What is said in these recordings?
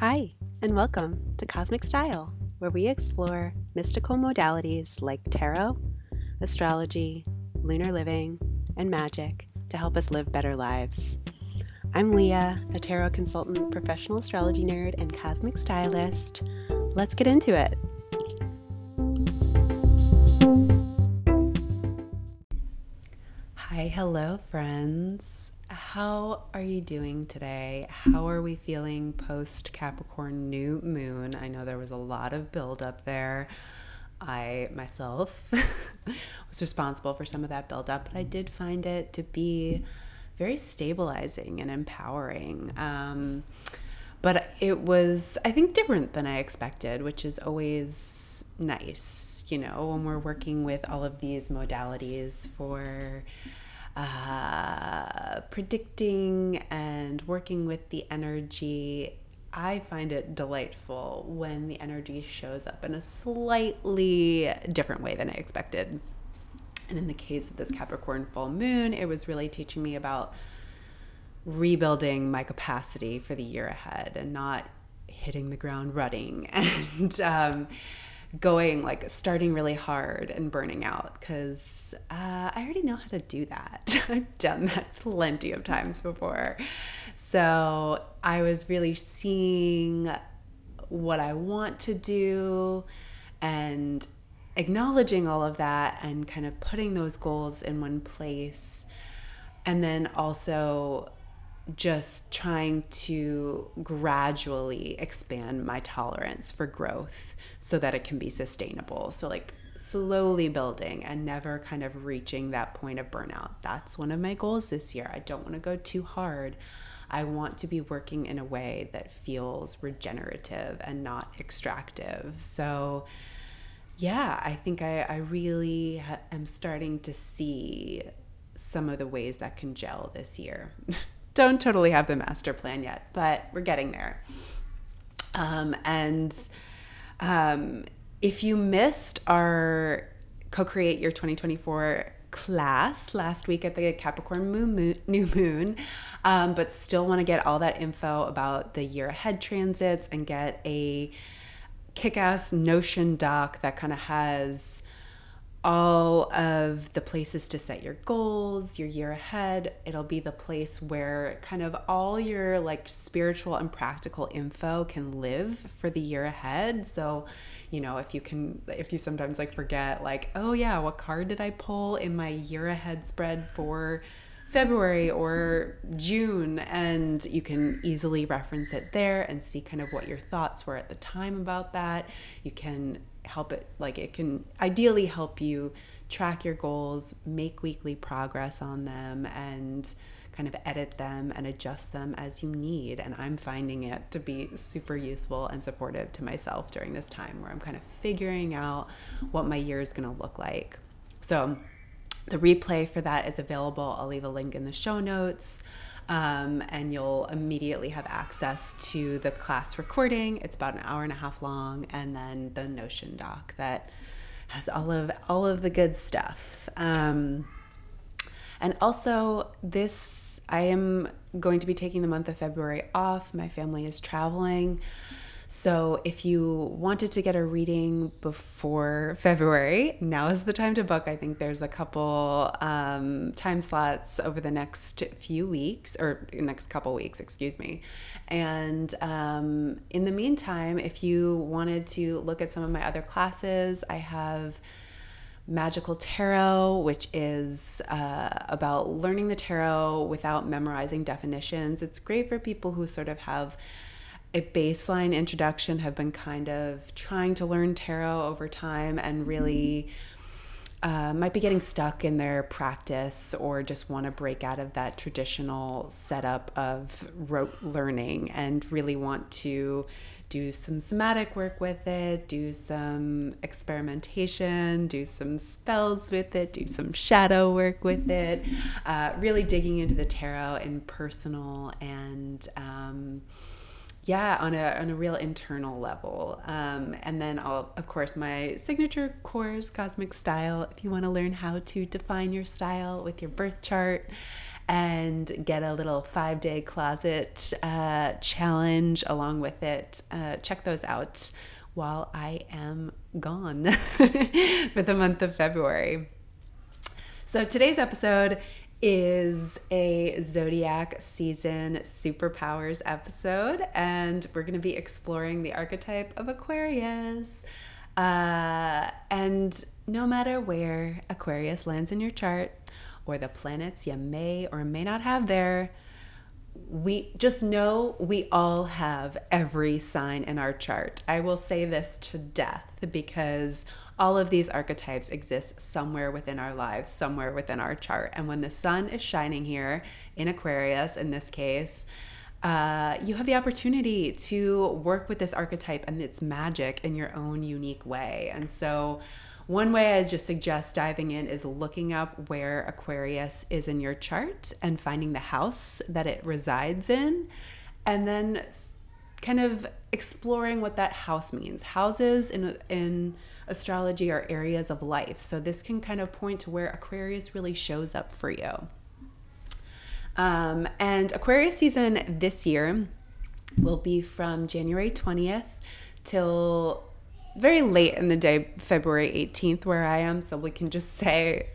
Hi, and welcome to Cosmic Style, where we explore mystical modalities like tarot, astrology, lunar living, and magic to help us live better lives. I'm Leah, a tarot consultant, professional astrology nerd, and cosmic stylist. Let's get into it. Hi, hello, friends. How are you doing today? How are we feeling post Capricorn new moon? I know there was a lot of buildup there. I myself was responsible for some of that buildup, but I did find it to be very stabilizing and empowering. Um, but it was, I think, different than I expected, which is always nice, you know, when we're working with all of these modalities for uh, predicting and working with the energy. I find it delightful when the energy shows up in a slightly different way than I expected. And in the case of this Capricorn full moon, it was really teaching me about rebuilding my capacity for the year ahead and not hitting the ground running and um, going like starting really hard and burning out because uh, I already know how to do that. I've done that plenty of times before. So I was really seeing what I want to do and acknowledging all of that and kind of putting those goals in one place. And then also just trying to gradually expand my tolerance for growth so that it can be sustainable. So, like, slowly building and never kind of reaching that point of burnout. That's one of my goals this year. I don't want to go too hard. I want to be working in a way that feels regenerative and not extractive. So, yeah, I think I, I really ha- am starting to see some of the ways that can gel this year. don't totally have the master plan yet, but we're getting there. Um, and um, if you missed our co create your 2024 class last week at the Capricorn moon, new moon, um, but still want to get all that info about the year ahead transits and get a kick ass Notion doc that kind of has all of the places to set your goals, your year ahead. It'll be the place where kind of all your like spiritual and practical info can live for the year ahead. So, you know, if you can, if you sometimes like forget, like, oh yeah, what card did I pull in my year ahead spread for February or June, and you can easily reference it there and see kind of what your thoughts were at the time about that. You can help it like it can ideally help you track your goals, make weekly progress on them and kind of edit them and adjust them as you need. And I'm finding it to be super useful and supportive to myself during this time where I'm kind of figuring out what my year is going to look like. So, the replay for that is available. I'll leave a link in the show notes. Um, and you'll immediately have access to the class recording. It's about an hour and a half long, and then the Notion doc that has all of all of the good stuff. Um, and also, this I am going to be taking the month of February off. My family is traveling. So if you wanted to get a reading before February, now is the time to book. I think there's a couple um, time slots over the next few weeks, or next couple weeks, excuse me. And um, in the meantime, if you wanted to look at some of my other classes, I have. Magical Tarot, which is uh, about learning the tarot without memorizing definitions. It's great for people who sort of have a baseline introduction, have been kind of trying to learn tarot over time and really uh, might be getting stuck in their practice or just want to break out of that traditional setup of rote learning and really want to do some somatic work with it, do some experimentation, do some spells with it, do some shadow work with it, uh, really digging into the tarot in personal and um, yeah on a, on a real internal level um, and then I'll, of course my signature course cosmic style if you want to learn how to define your style with your birth chart and get a little five day closet uh, challenge along with it. Uh, check those out while I am gone for the month of February. So today's episode is a zodiac season superpowers episode, and we're going to be exploring the archetype of Aquarius. Uh, and no matter where Aquarius lands in your chart, or the planets you may or may not have there, we just know we all have every sign in our chart. I will say this to death because all of these archetypes exist somewhere within our lives, somewhere within our chart. And when the sun is shining here in Aquarius, in this case, uh, you have the opportunity to work with this archetype and its magic in your own unique way. And so, one way I just suggest diving in is looking up where Aquarius is in your chart and finding the house that it resides in, and then kind of exploring what that house means. Houses in in astrology are areas of life, so this can kind of point to where Aquarius really shows up for you. Um, and Aquarius season this year will be from January 20th till very late in the day, February 18th, where I am. So we can just say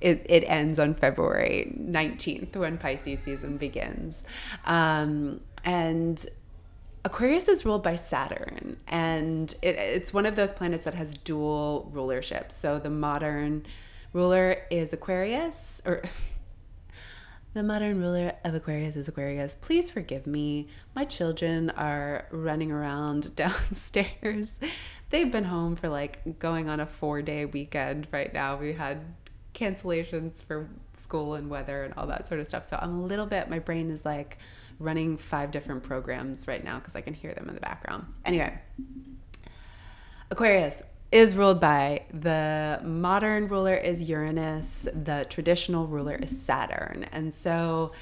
it, it ends on February 19th when Pisces season begins. Um, and Aquarius is ruled by Saturn, and it, it's one of those planets that has dual rulership. So the modern ruler is Aquarius, or the modern ruler of Aquarius is Aquarius. Please forgive me. My children are running around downstairs they've been home for like going on a four day weekend right now. We had cancellations for school and weather and all that sort of stuff. So I'm a little bit, my brain is like running five different programs right now because I can hear them in the background. Anyway, Aquarius is ruled by the modern ruler is Uranus, the traditional ruler is Saturn. And so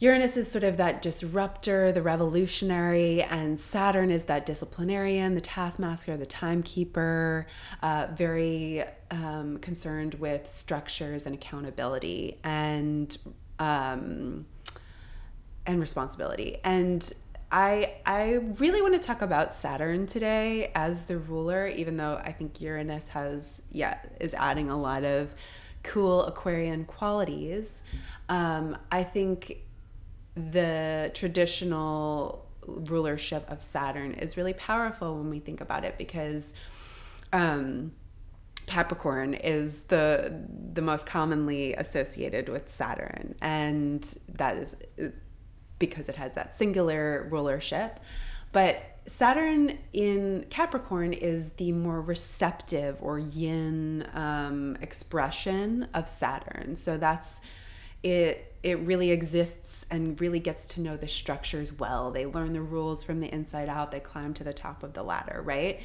Uranus is sort of that disruptor, the revolutionary, and Saturn is that disciplinarian, the taskmaster, the timekeeper, uh, very um, concerned with structures and accountability and um, and responsibility. And I I really want to talk about Saturn today as the ruler, even though I think Uranus has yeah is adding a lot of cool Aquarian qualities. Um, I think the traditional rulership of Saturn is really powerful when we think about it because um, Capricorn is the the most commonly associated with Saturn, and that is because it has that singular rulership. But Saturn in Capricorn is the more receptive or yin um, expression of Saturn. So that's it it really exists and really gets to know the structures well. They learn the rules from the inside out. They climb to the top of the ladder, right?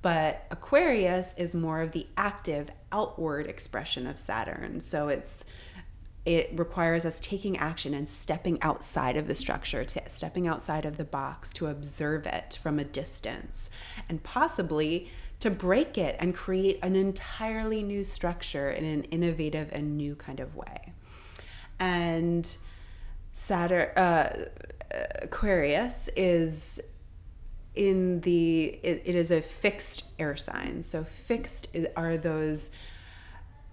But Aquarius is more of the active outward expression of Saturn. So it's it requires us taking action and stepping outside of the structure, to stepping outside of the box to observe it from a distance and possibly to break it and create an entirely new structure in an innovative and new kind of way and Saturn, uh, Aquarius is in the it, it is a fixed air sign. So fixed are those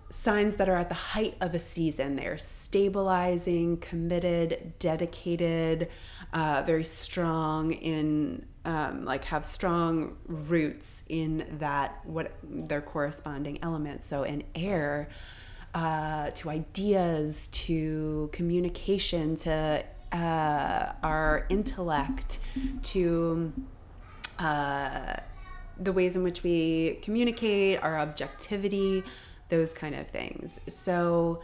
signs that are at the height of a season. They're stabilizing, committed, dedicated, uh, very strong in um, like have strong roots in that what their corresponding element. So in air uh, to ideas, to communication, to uh, our intellect, to uh, the ways in which we communicate, our objectivity, those kind of things. So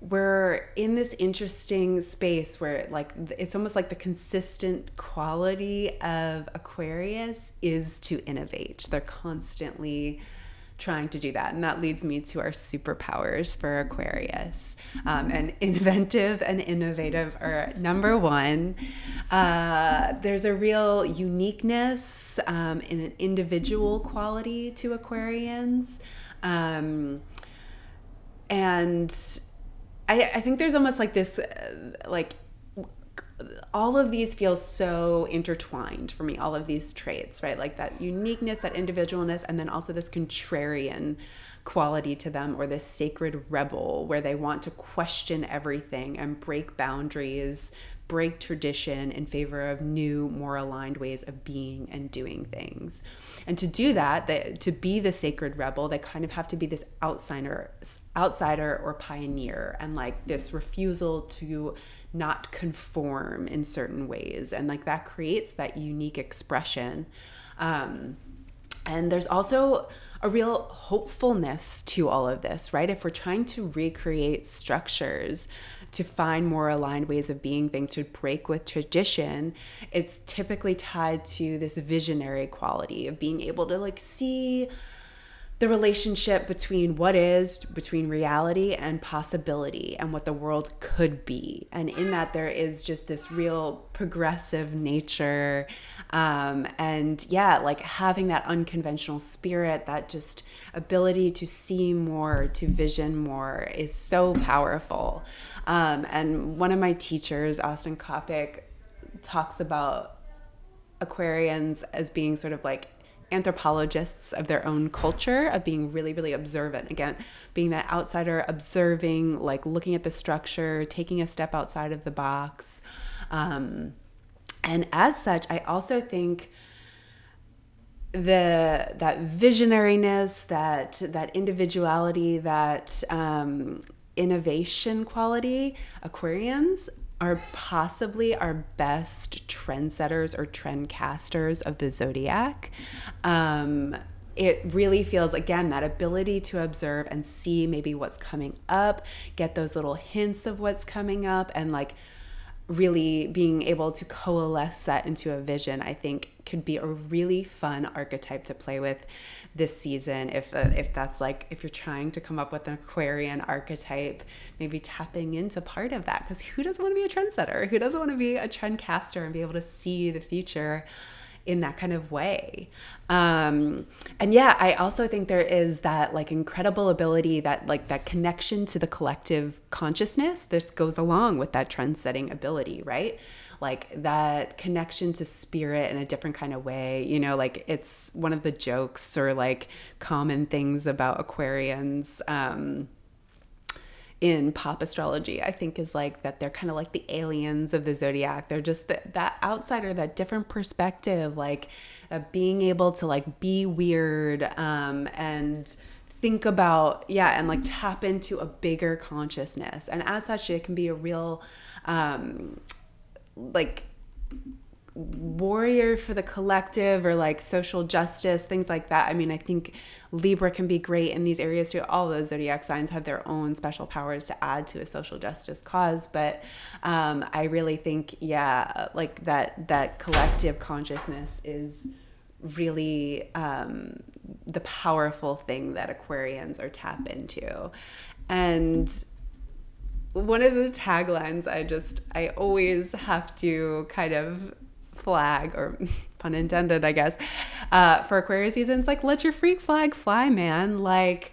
we're in this interesting space where like it's almost like the consistent quality of Aquarius is to innovate. They're constantly trying to do that. And that leads me to our superpowers for Aquarius. Um, and inventive and innovative are number one. Uh, there's a real uniqueness um, an individual quality to Aquarians. Um, and I, I think there's almost like this, uh, like, all of these feel so intertwined for me all of these traits right like that uniqueness that individualness and then also this contrarian quality to them or this sacred rebel where they want to question everything and break boundaries break tradition in favor of new, more aligned ways of being and doing things. And to do that, they, to be the sacred rebel, they kind of have to be this outsider, outsider or pioneer, and like this refusal to not conform in certain ways, and like that creates that unique expression. Um, and there's also a real hopefulness to all of this, right? If we're trying to recreate structures to find more aligned ways of being things, to break with tradition, it's typically tied to this visionary quality of being able to like see the relationship between what is, between reality and possibility, and what the world could be. And in that, there is just this real progressive nature. Um, and yeah, like having that unconventional spirit, that just ability to see more, to vision more is so powerful. Um, and one of my teachers, Austin Coppock, talks about Aquarians as being sort of like anthropologists of their own culture of being really really observant. Again being that outsider observing like looking at the structure taking a step outside of the box. Um, and as such i also think the that visionariness that that individuality that um, innovation quality aquarians are possibly our best trendsetters or trendcasters of the zodiac. Um, it really feels again that ability to observe and see maybe what's coming up, get those little hints of what's coming up, and like really being able to coalesce that into a vision i think could be a really fun archetype to play with this season. If uh, if that's like if you're trying to come up with an aquarian archetype maybe tapping into part of that because who doesn't want to be a trendsetter? Who doesn't want to be a trend caster and be able to see the future in that kind of way. Um, and yeah, I also think there is that like incredible ability that like that connection to the collective consciousness. This goes along with that trend setting ability, right? Like that connection to spirit in a different kind of way. You know, like it's one of the jokes or like common things about Aquarians. Um, in pop astrology, I think is like that they're kind of like the aliens of the zodiac. They're just the, that outsider, that different perspective, like uh, being able to like be weird um, and think about, yeah, and like tap into a bigger consciousness. And as such, it can be a real, um, like, warrior for the collective or like social justice, things like that. I mean, I think Libra can be great in these areas too. All those zodiac signs have their own special powers to add to a social justice cause, but um, I really think, yeah, like that that collective consciousness is really um, the powerful thing that Aquarians are tap into, and one of the taglines I just I always have to kind of flag, or pun intended, I guess, uh, for Aquarius season. It's like, let your freak flag fly, man. Like,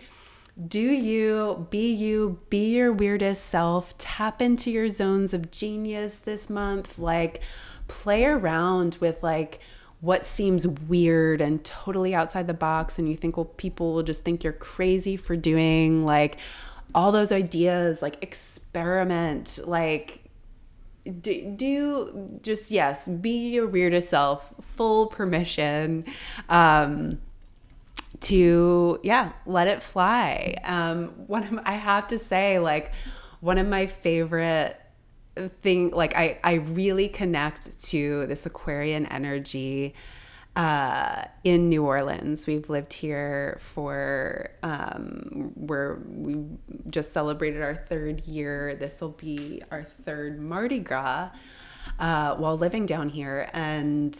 do you be you, be your weirdest self, tap into your zones of genius this month, like, play around with like what seems weird and totally outside the box and you think well people will just think you're crazy for doing like all those ideas like experiment like do, do just yes be your weirdest self full permission um to yeah let it fly. Um one of i have to say like one of my favorite thing like i i really connect to this aquarian energy uh, in New Orleans. We've lived here for, um, where we just celebrated our third year. This will be our third Mardi Gras uh, while living down here. And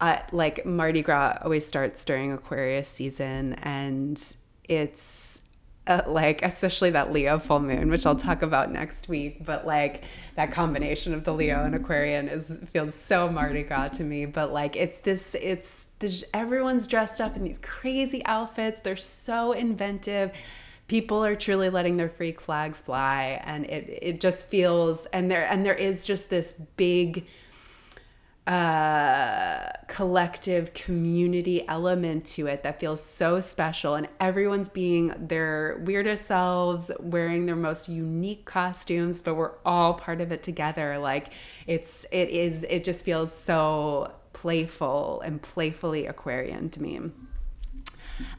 uh, like Mardi Gras always starts during Aquarius season, and it's uh, like especially that Leo full moon, which I'll talk about next week. But like that combination of the Leo and Aquarian is feels so Mardi Gras to me. But like it's this, it's this, everyone's dressed up in these crazy outfits. They're so inventive people are truly letting their freak flags fly and it it just feels and there and there is just this big uh, collective community element to it that feels so special. And everyone's being their weirdest selves wearing their most unique costumes but we're all part of it together. Like it's it is it just feels so playful and playfully aquarian to me.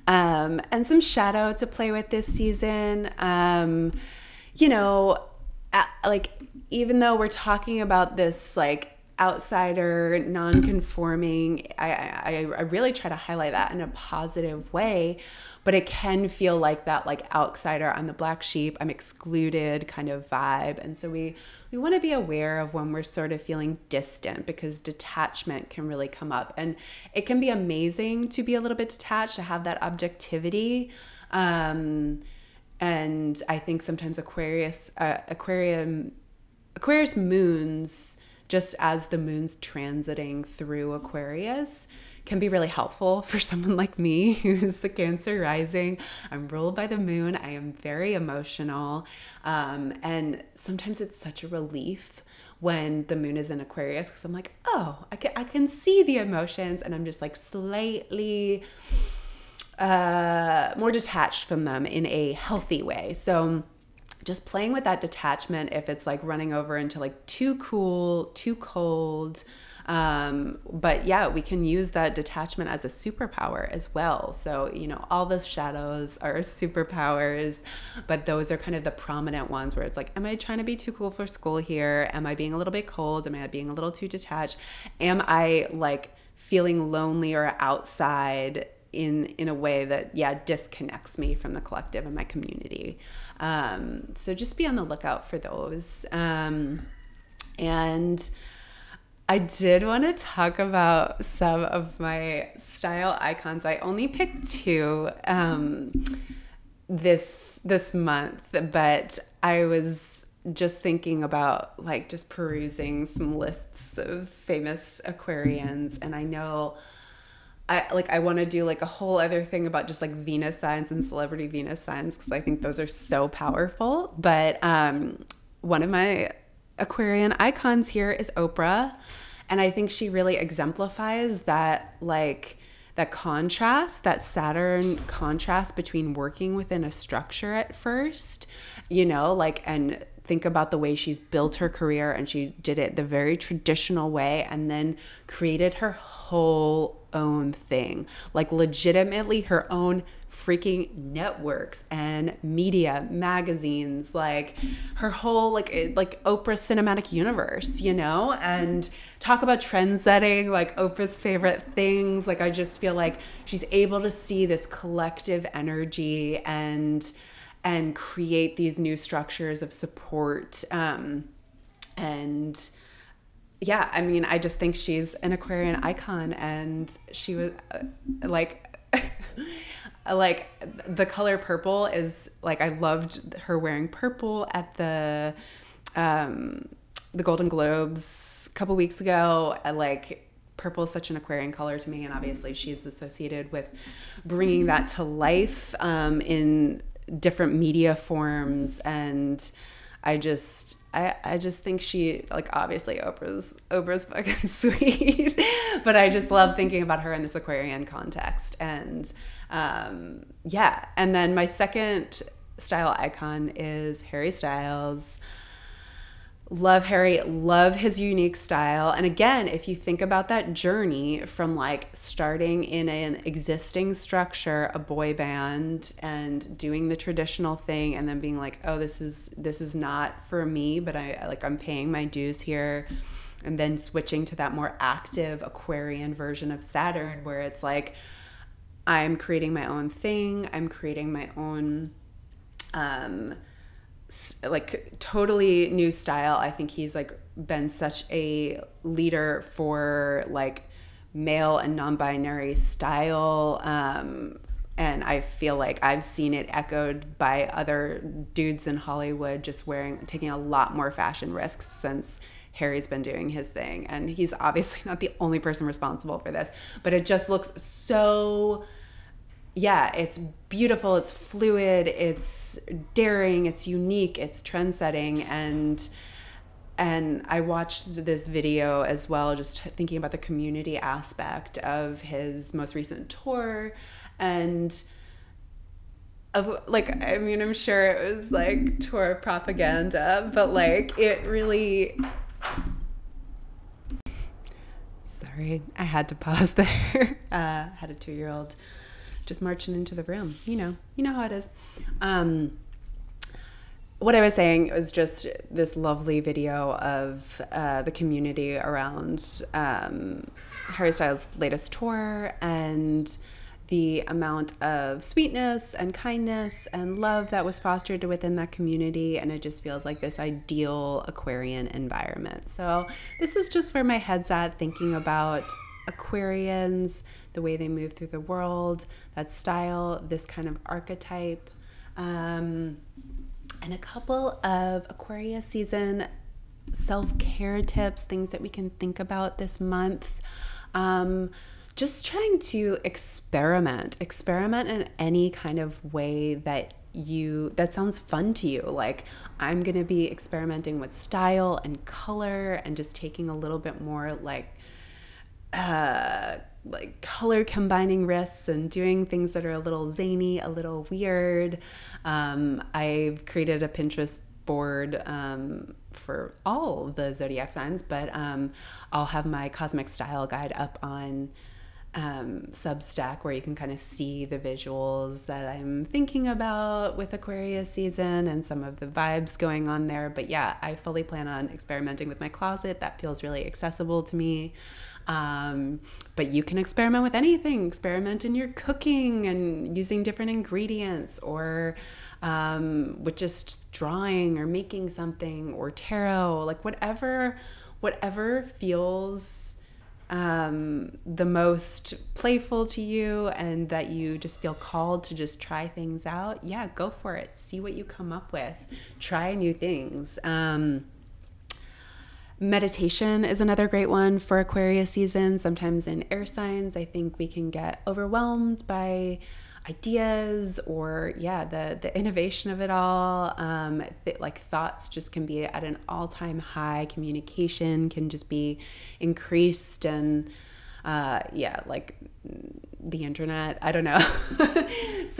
Um, and some shadow to play with this season. Um, you know like even though we're talking about this like outsider, non-conforming. I, I, I really try to highlight that in a positive way, but it can feel like that like outsider. I'm the black sheep. I'm excluded kind of vibe, and so we we want to be aware of when we're sort of feeling distant because detachment can really come up, and it can be amazing to be a little bit detached to have that objectivity. Um, and I think sometimes Aquarius, uh, Aquarium, Aquarius moons just as the moon's transiting through Aquarius can be really helpful for someone like me who's the Cancer rising. I'm ruled by the moon. I am very emotional. Um, and sometimes it's such a relief when the moon is in Aquarius because I'm like, oh, I can, I can see the emotions and I'm just like slightly uh, more detached from them in a healthy way. So, just playing with that detachment if it's like running over into like too cool, too cold. Um, but yeah, we can use that detachment as a superpower as well. So, you know, all the shadows are superpowers, but those are kind of the prominent ones where it's like, am I trying to be too cool for school here? Am I being a little bit cold? Am I being a little too detached? Am I like feeling lonely or outside in in a way that yeah disconnects me from the collective and my community um, so just be on the lookout for those um, and I did want to talk about some of my style icons. I only picked two um, this this month, but I was just thinking about like just perusing some lists of famous Aquarians, and I know I like I want to do like a whole other thing about just like Venus signs and celebrity Venus signs because I think those are so powerful. But um, one of my Aquarian icons here is Oprah, and I think she really exemplifies that like that contrast, that Saturn contrast between working within a structure at first, you know, like and think about the way she's built her career and she did it the very traditional way and then created her whole own thing like legitimately her own freaking networks and media magazines like her whole like eh, like Oprah's cinematic universe you know? And talk about trend setting like Oprah's favorite things. Like I just feel like she's able to see this collective energy and and create these new structures of support. Um, and yeah, I mean, I just think she's an Aquarian icon, and she was uh, like. like the color purple is like I loved her wearing purple at the um the Golden Globes a couple weeks ago. Like purple is such an Aquarian color to me, and obviously she's associated with bringing that to life um, in different media forms and I just I, I just think she like obviously Oprah's Oprah's fucking sweet but I just love thinking about her in this Aquarian context and um, yeah and then my second style icon is Harry Styles love Harry, love his unique style. And again, if you think about that journey from like starting in an existing structure, a boy band and doing the traditional thing and then being like, "Oh, this is this is not for me, but I like I'm paying my dues here." And then switching to that more active Aquarian version of Saturn where it's like I'm creating my own thing, I'm creating my own um like totally new style. I think he's like been such a leader for like male and non-binary style um, and I feel like I've seen it echoed by other dudes in Hollywood just wearing taking a lot more fashion risks since Harry's been doing his thing and he's obviously not the only person responsible for this but it just looks so yeah, it's beautiful, it's fluid, it's daring, it's unique, it's trend setting and and I watched this video as well, just thinking about the community aspect of his most recent tour and of like I mean I'm sure it was like tour propaganda, but like it really Sorry, I had to pause there. Uh, had a two year old just marching into the room. You know, you know how it is. Um, what I was saying was just this lovely video of uh, the community around um, Harry Styles' latest tour and the amount of sweetness and kindness and love that was fostered within that community. And it just feels like this ideal Aquarian environment. So, this is just where my head's at thinking about Aquarians, the way they move through the world, that style, this kind of archetype. Um, and a couple of Aquarius season self care tips, things that we can think about this month. Um, just trying to experiment, experiment in any kind of way that you that sounds fun to you like i'm going to be experimenting with style and color and just taking a little bit more like uh like color combining wrists and doing things that are a little zany a little weird. Um, i've created a pinterest board um, for all the zodiac signs but um, i'll have my cosmic style guide up on um, Substack where you can kind of see the visuals that I'm thinking about with Aquarius season and some of the vibes going on there. But yeah, I fully plan on experimenting with my closet. That feels really accessible to me. Um, but you can experiment with anything, experiment in your cooking and using different ingredients or um, with just drawing or making something or tarot, like whatever, whatever feels um, the most playful to you and that you just feel called to just try things out, yeah, go for it. See what you come up with. Try new things. Um, meditation is another great one for Aquarius season. Sometimes in air signs, I think we can get overwhelmed by ideas or yeah the the innovation of it all. Um, th- like thoughts just can be at an all-time high. Communication can just be increased and uh, yeah like the internet i don't know.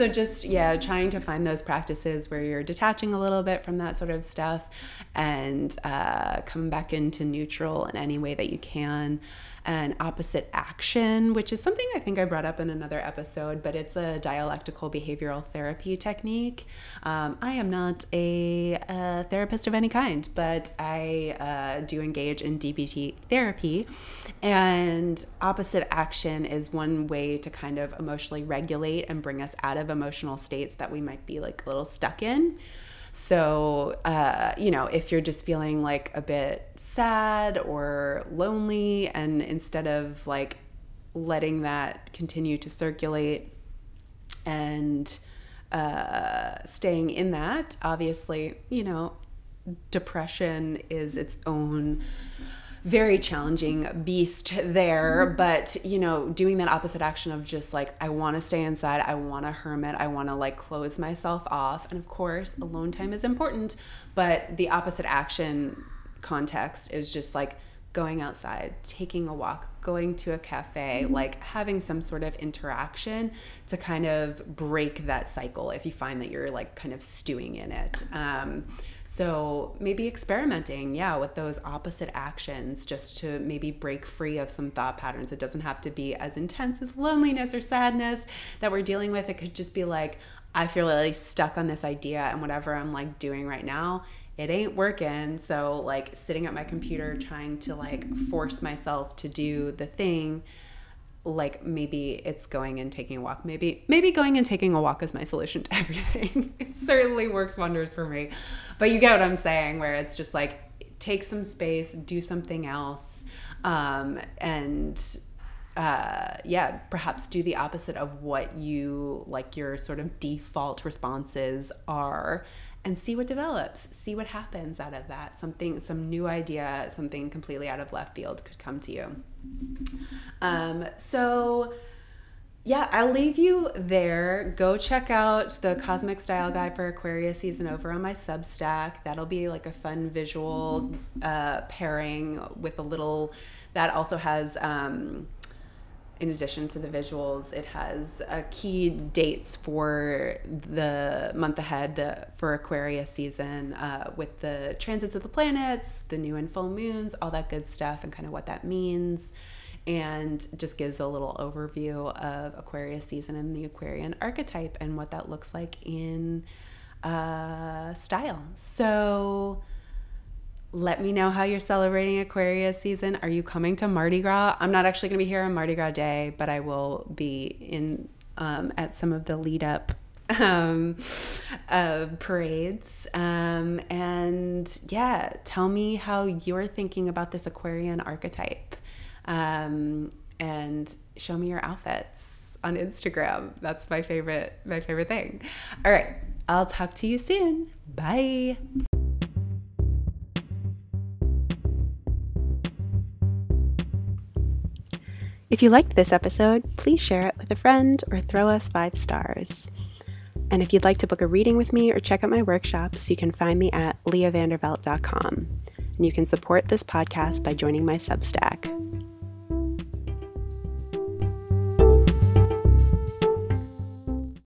So just yeah trying to find those practices where you're detaching a little bit from that sort of stuff and uh, come back into neutral in any way that you can and opposite action, which is something I think I brought up in another episode, but it's a dialectical behavioral therapy technique. Um, I am not a, a, therapist of any kind, but I uh, do engage in DBT therapy. And opposite action is one way to kind of emotionally regulate and bring us out of emotional states that we might be like a little stuck in. So, uh, you know, if you're just feeling like a bit sad or lonely, and instead of like letting that continue to circulate and uh, staying in that, obviously, you know, depression is its own very challenging beast there mm-hmm. but you know doing that opposite action of just like i want to stay inside i want to hermit i want to like close myself off and of course alone time is important but the opposite action context is just like going outside taking a walk going to a cafe mm-hmm. like having some sort of interaction to kind of break that cycle if you find that you're like kind of stewing in it um, so maybe experimenting, yeah, with those opposite actions just to maybe break free of some thought patterns. It doesn't have to be as intense as loneliness or sadness that we're dealing with. It could just be like, I feel really stuck on this idea and whatever I'm like doing right now, it ain't working. So like sitting at my computer trying to like force myself to do the thing like maybe it's going and taking a walk. Maybe maybe going and taking a walk is my solution to everything. It certainly works wonders for me. But you get what i'm saying where it's just like take some space do something else um, and uh, yeah perhaps do the opposite of what you like your sort of default responses are and see what develops see what happens out of that something some new idea something completely out of left field could come to you um, so yeah, I'll leave you there. Go check out the Cosmic Style Guide for Aquarius season over on my Substack. That'll be like a fun visual uh, pairing with a little. That also has. Um, in addition to the visuals, it has uh, key dates for the month ahead the, for Aquarius season uh, with the transits of the planets, the new and full moons, all that good stuff, and kind of what that means. And just gives a little overview of Aquarius season and the Aquarian archetype and what that looks like in uh, style. So, let me know how you're celebrating Aquarius season. Are you coming to Mardi Gras? I'm not actually going to be here on Mardi Gras Day, but I will be in um, at some of the lead up um, uh, parades. Um, and yeah, tell me how you're thinking about this Aquarian archetype. Um, and show me your outfits on Instagram. That's my favorite, my favorite thing. All right. I'll talk to you soon. Bye. If you liked this episode, please share it with a friend or throw us five stars. And if you'd like to book a reading with me or check out my workshops, you can find me at leahvandervelt.com. And you can support this podcast by joining my Substack.